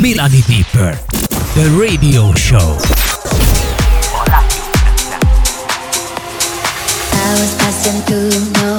Melanie Deeper, The Radio Show. I was passing through no.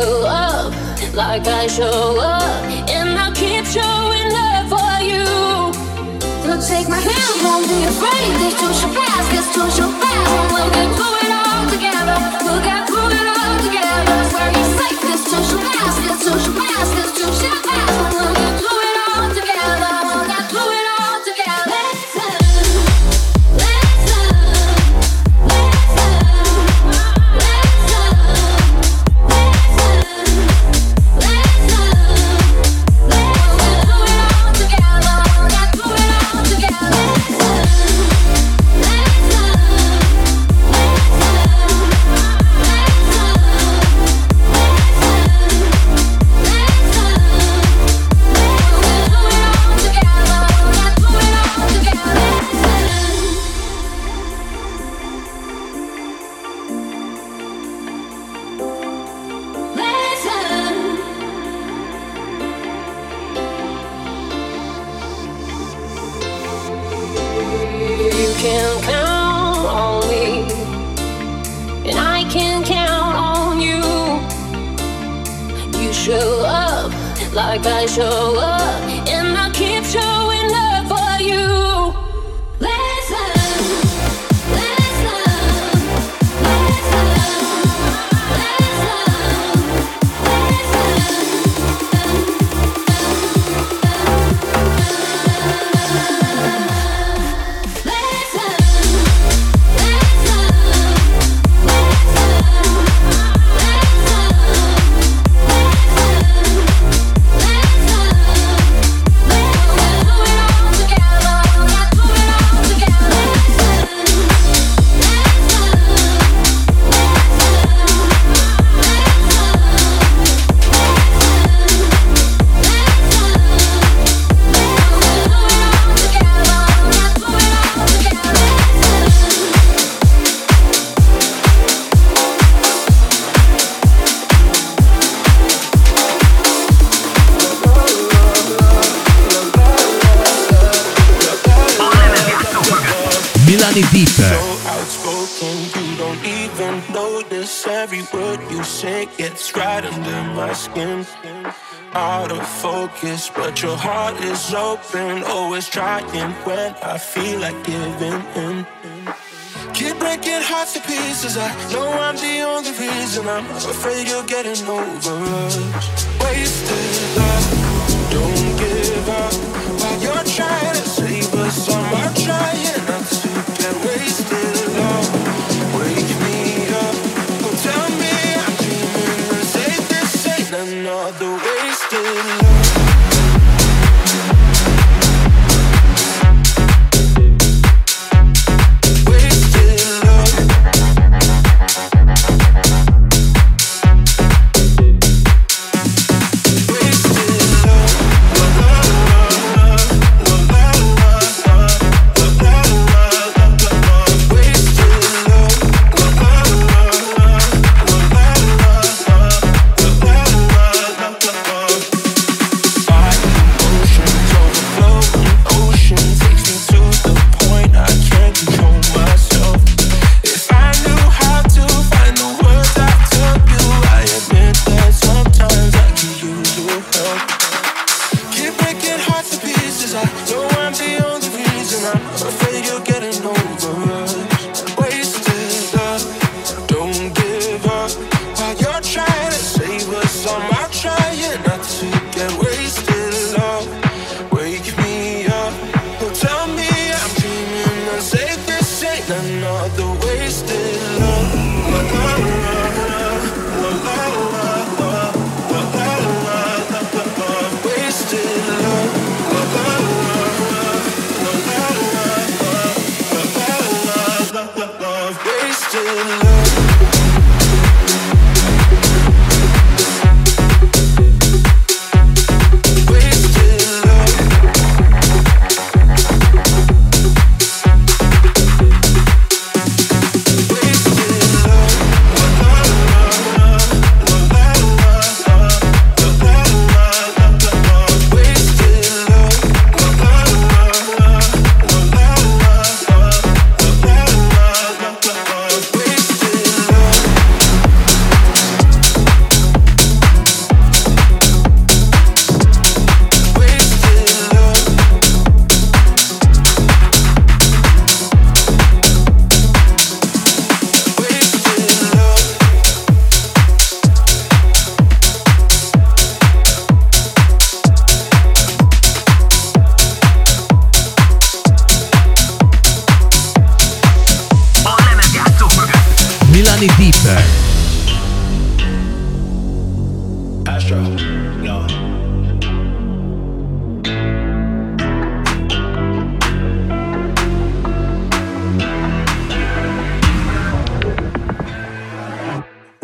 you up like I show up, and I'll keep showing up for you. So take my hand, won't be afraid. This too shall pass, this too shall pass. We'll get through it all together. We'll get through it all together. Where you safe, this too shall pass, this too shall pass, this too shall pass. skin. Out of focus, but your heart is open. Always trying when I feel like giving in. Keep breaking hearts to pieces. I know I'm the only reason. I'm afraid you're getting over us. Wasted love, don't give up. While you're trying to save us, I'm trying.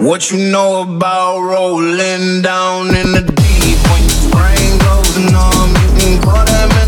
What you know about rolling down in the deep when your brain goes numb? You can call that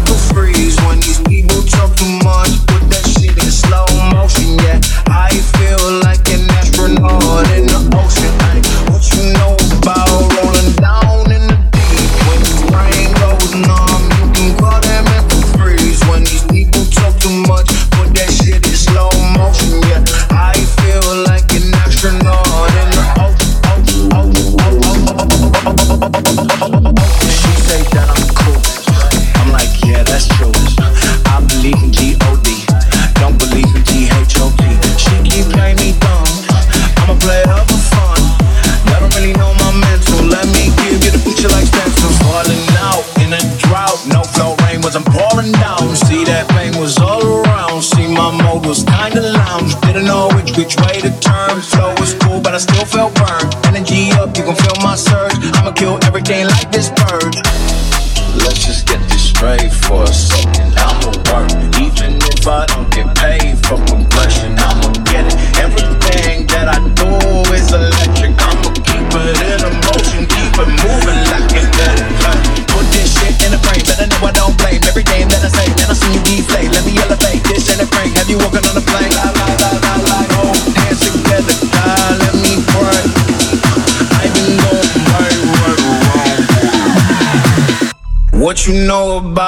What you know about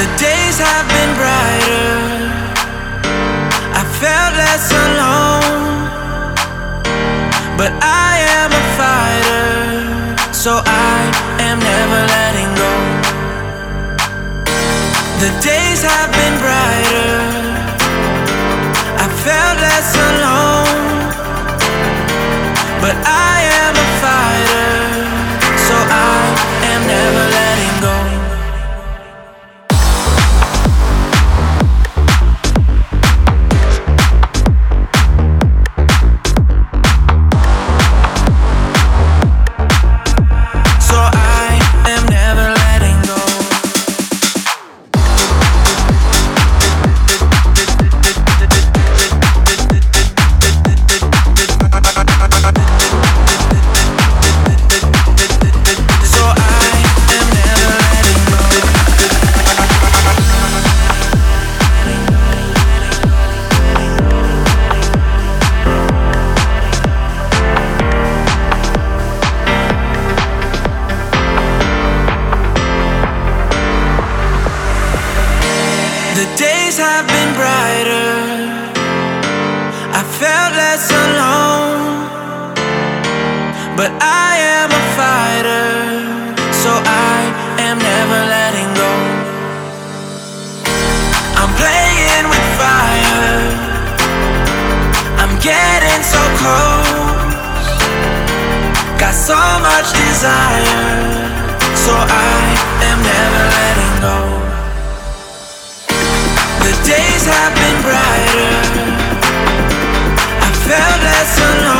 the days have been brighter. I felt less alone, but I am a fighter, so I am never letting go. The days have been brighter. I felt less alone, but I am a fighter, so I am never letting go. brighter. I felt less alone.